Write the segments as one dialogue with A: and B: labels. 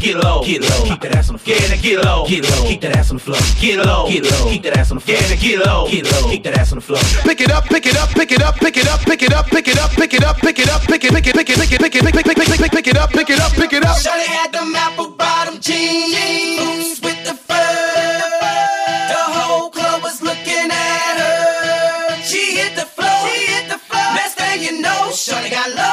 A: Get low, get low, keep that ass on the floor. Get low, get low, keep that ass on the floor. Get low, get low, keep that ass on the floor. Get low, get low, keep that ass on the floor.
B: Pick it up, pick it up, pick it up, pick it up, pick it up, pick it up, pick it up, pick it up, pick it, pick it, pick it, pick it, pick it, pick it, pick it, pick it, pick it up, pick it up, pick it up.
C: Shawty had them apple bottom jeans, boots with the fur. The whole club was looking at her. She hit the floor, she hit the floor. Next thing you know, Shawty got
D: love.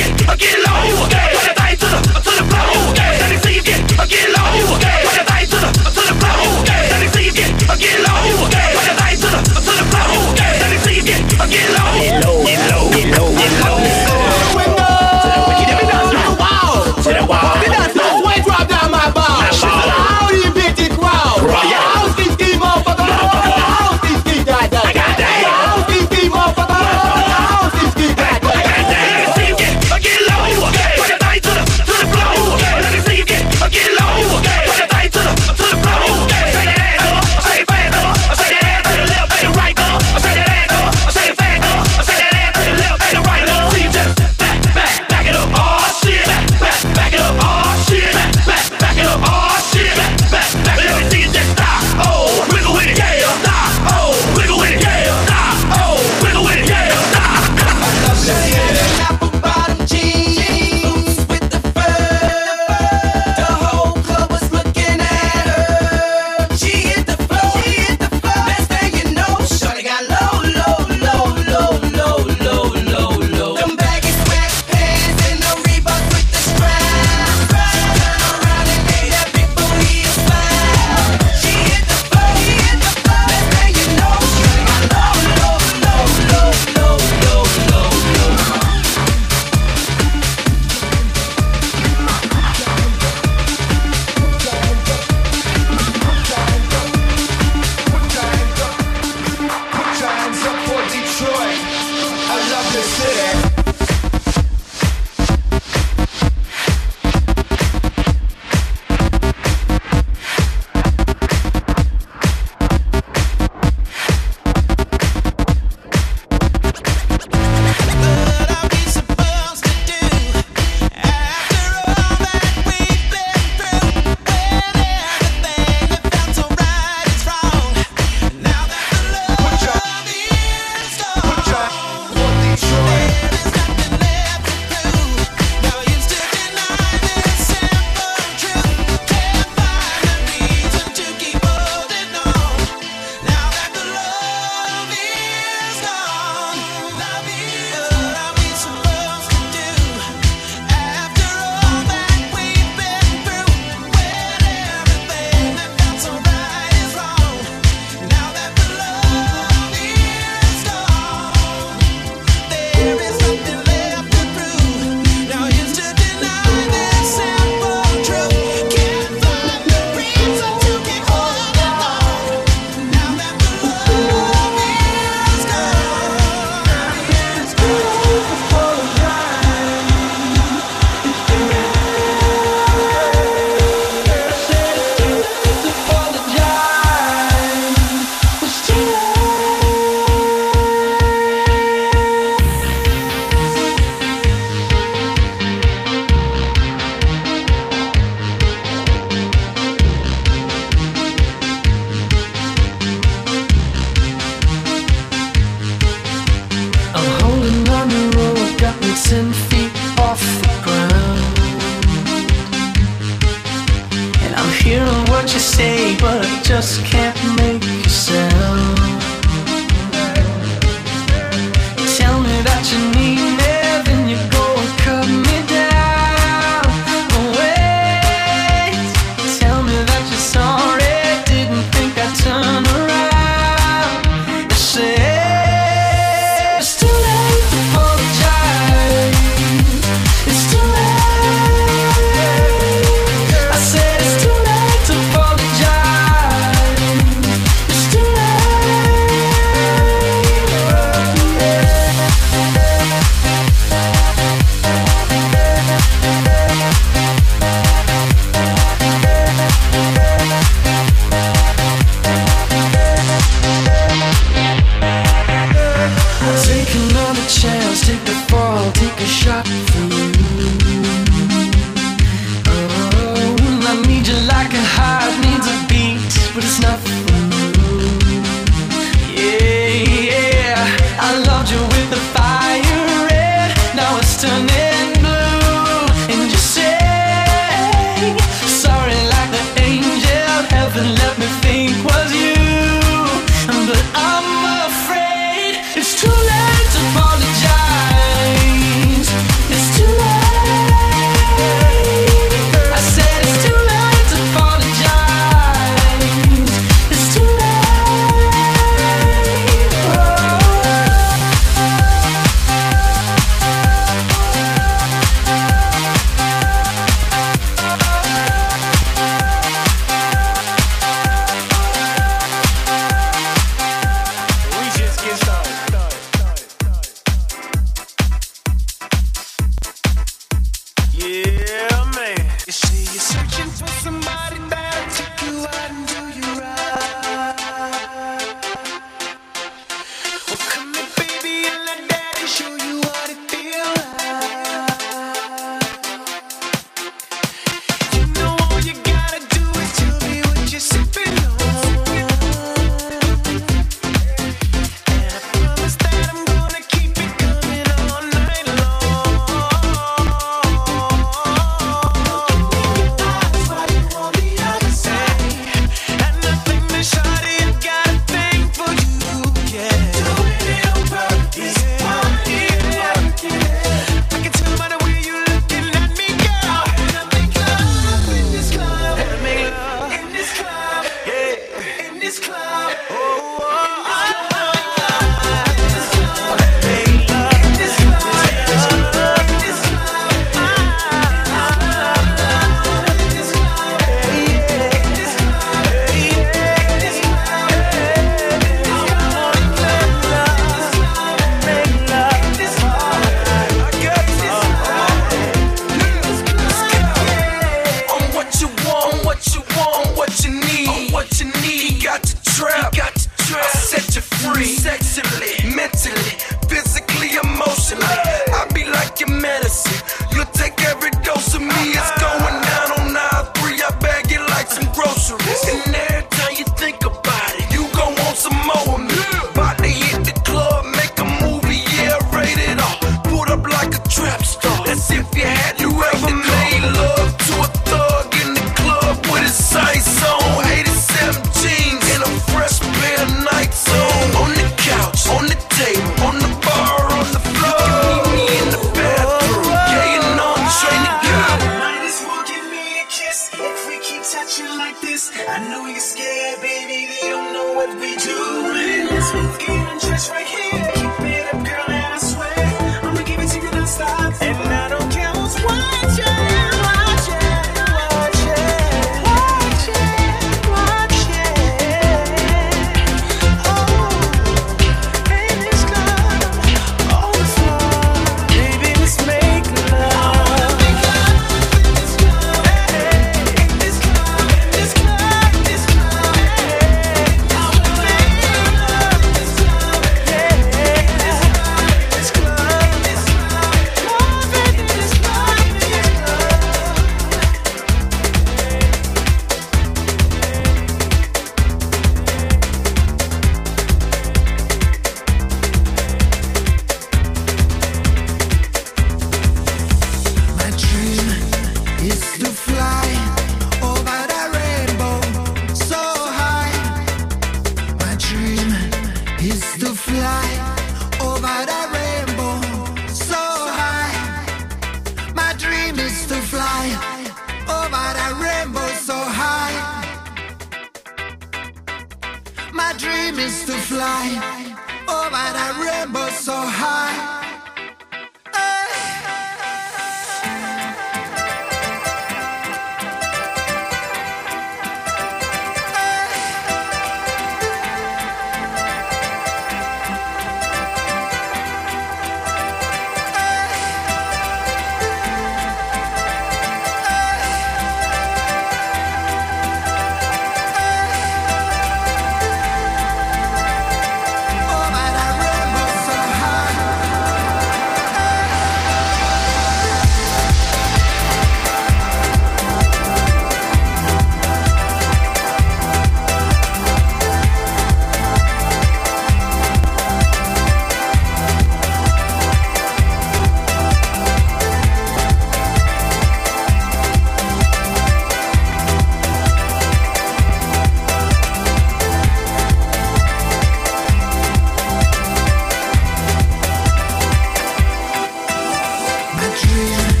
E: dream.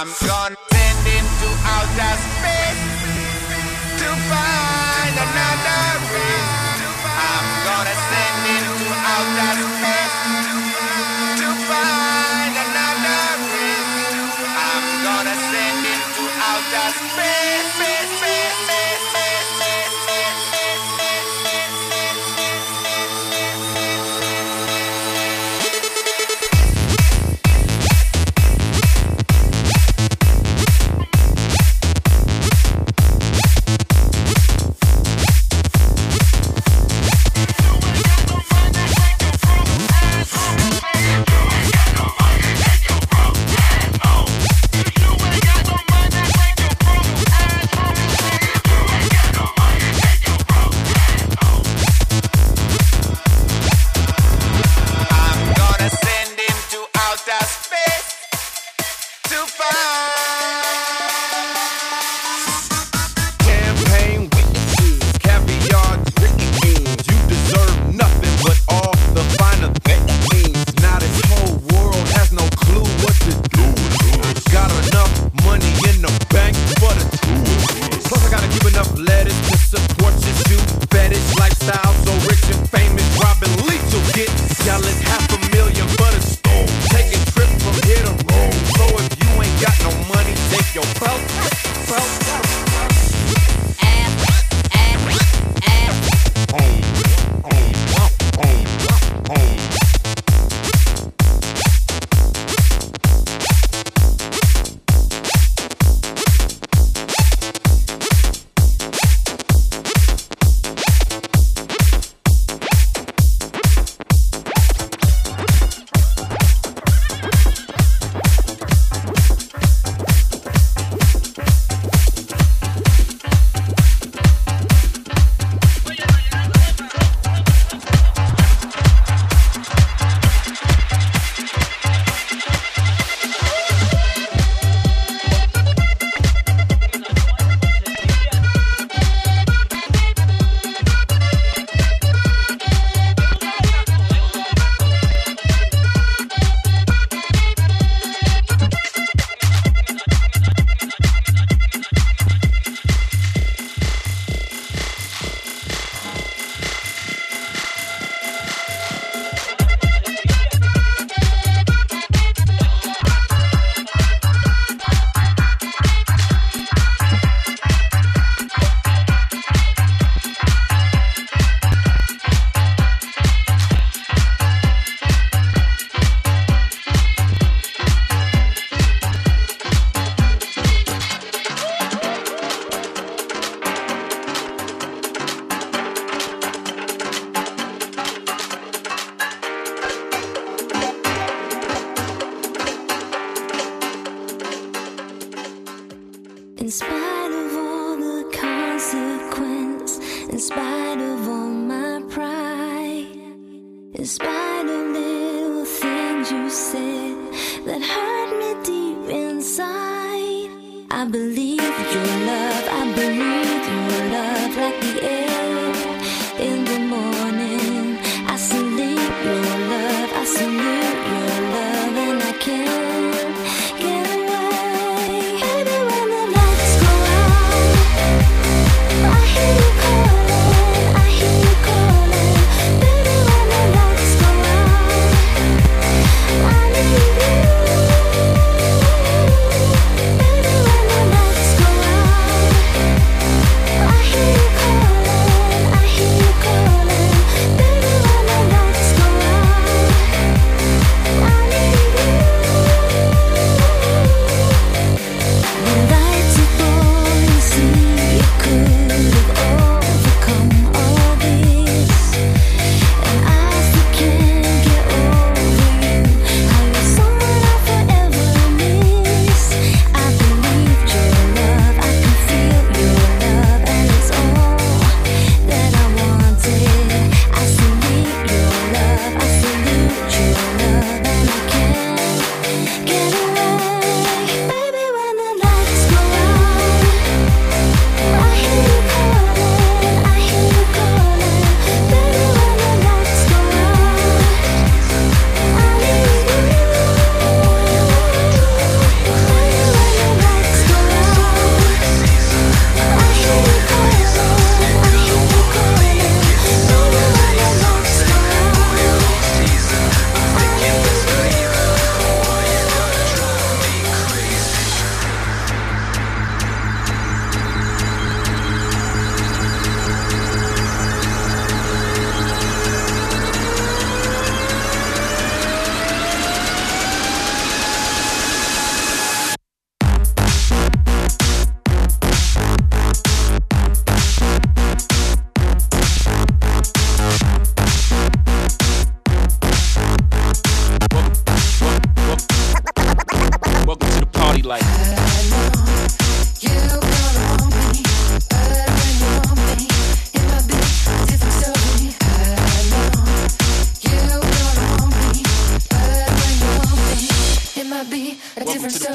F: I'm gone send into outer space to find another.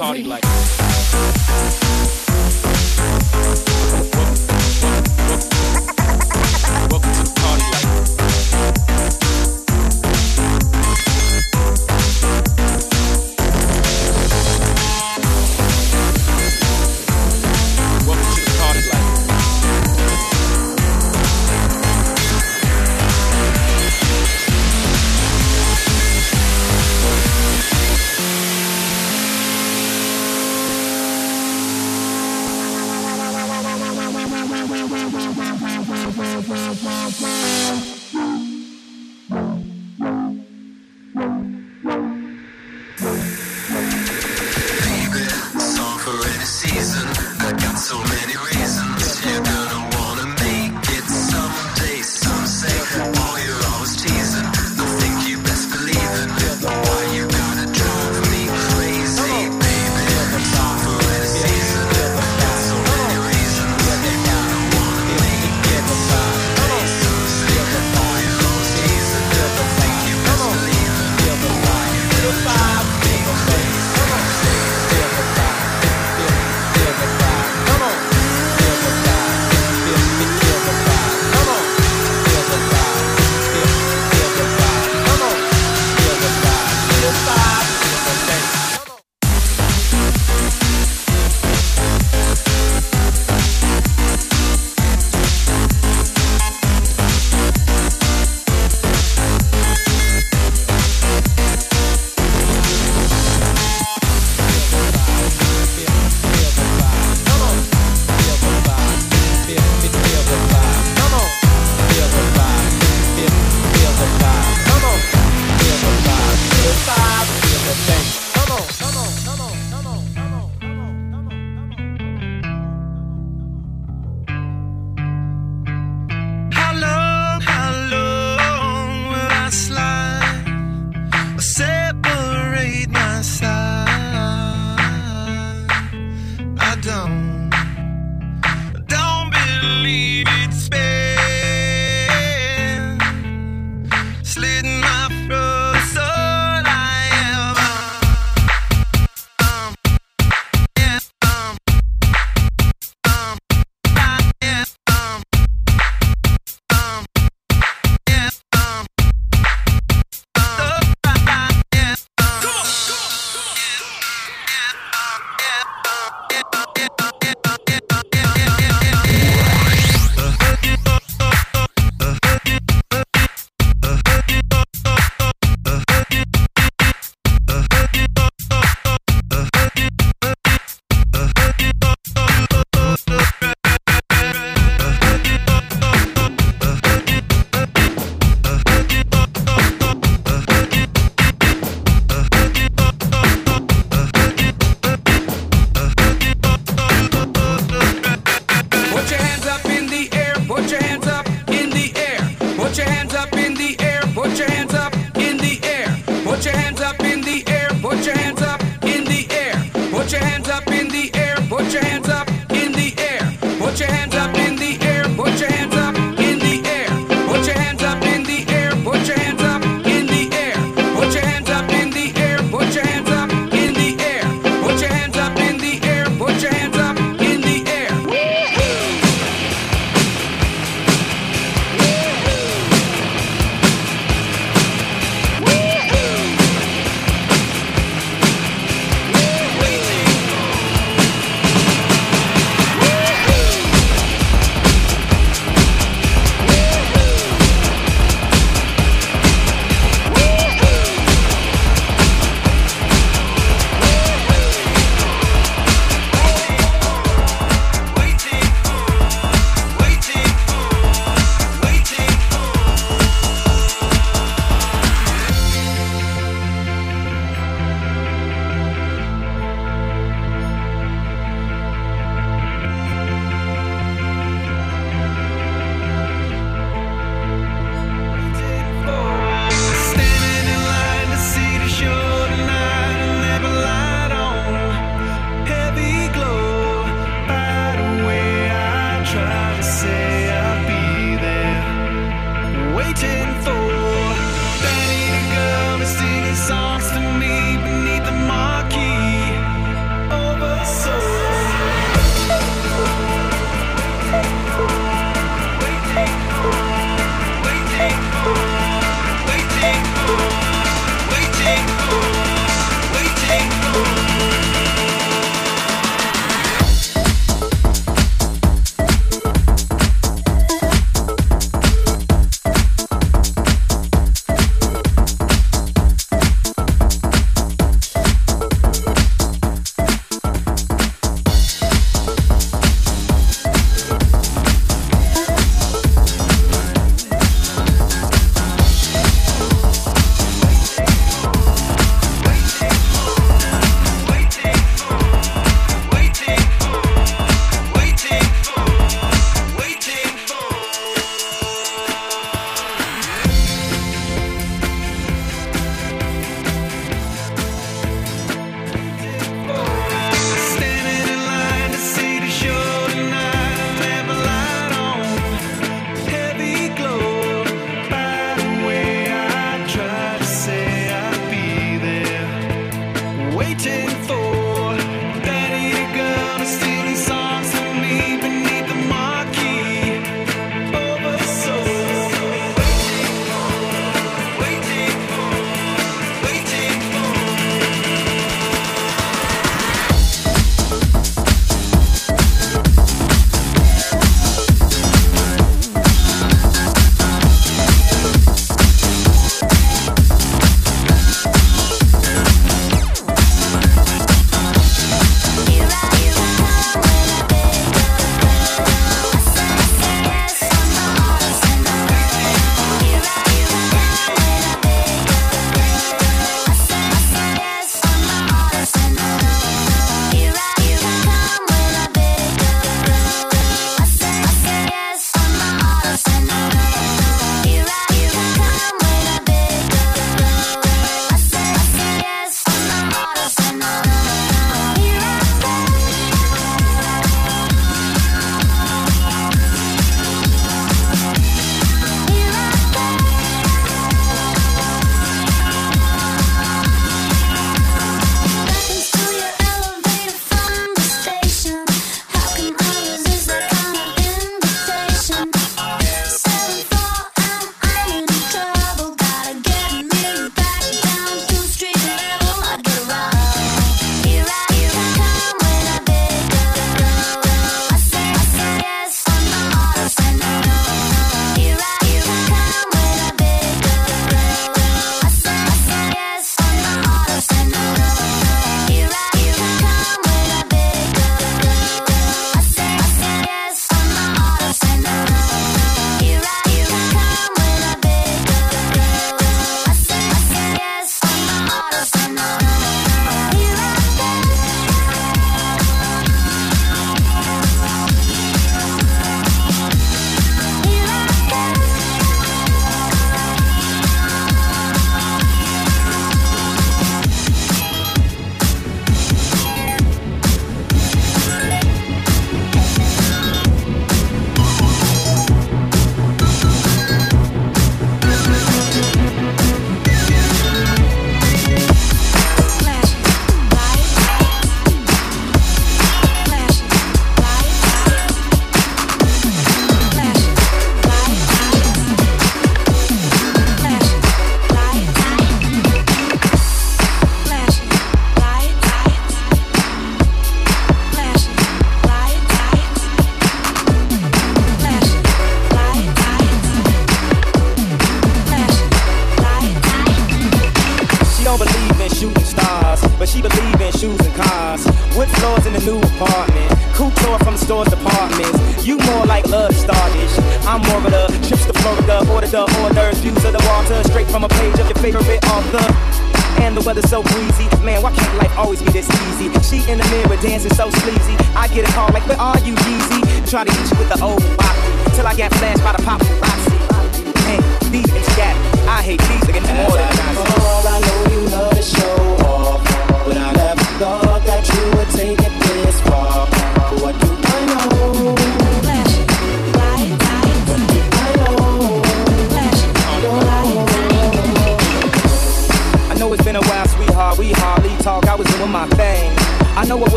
G: Party life.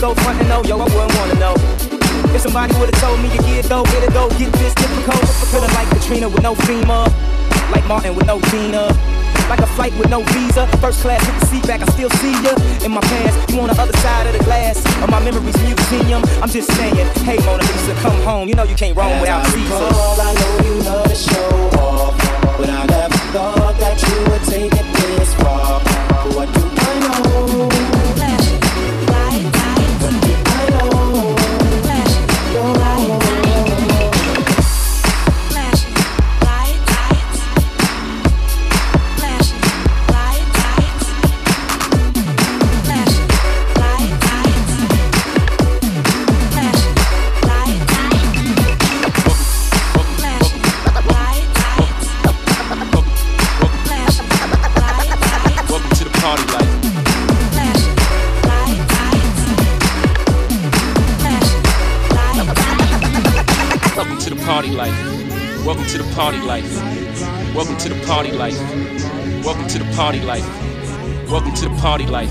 H: Told me a month front and no, yo, I wouldn't wanna know. If somebody would've told me a year ago, get it go, get this difficult. Feeling like Katrina with no FEMA, like Martin with no Gina. Like a flight with no visa, first class with the seat back, I still see ya in my past. You on the other side of the glass of my memories museum. I'm just saying, hey Mona Lisa, come home. You know you can't roam without Caesar.
I: All I know you love to show off, but I never thought that you would take it this far. What do I know?
G: Party life. Welcome to the party life. Welcome to the party life. Welcome to the party life.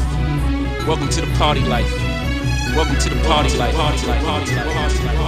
G: Welcome to the party life. Welcome to the party life. Party life. Party life. Party life.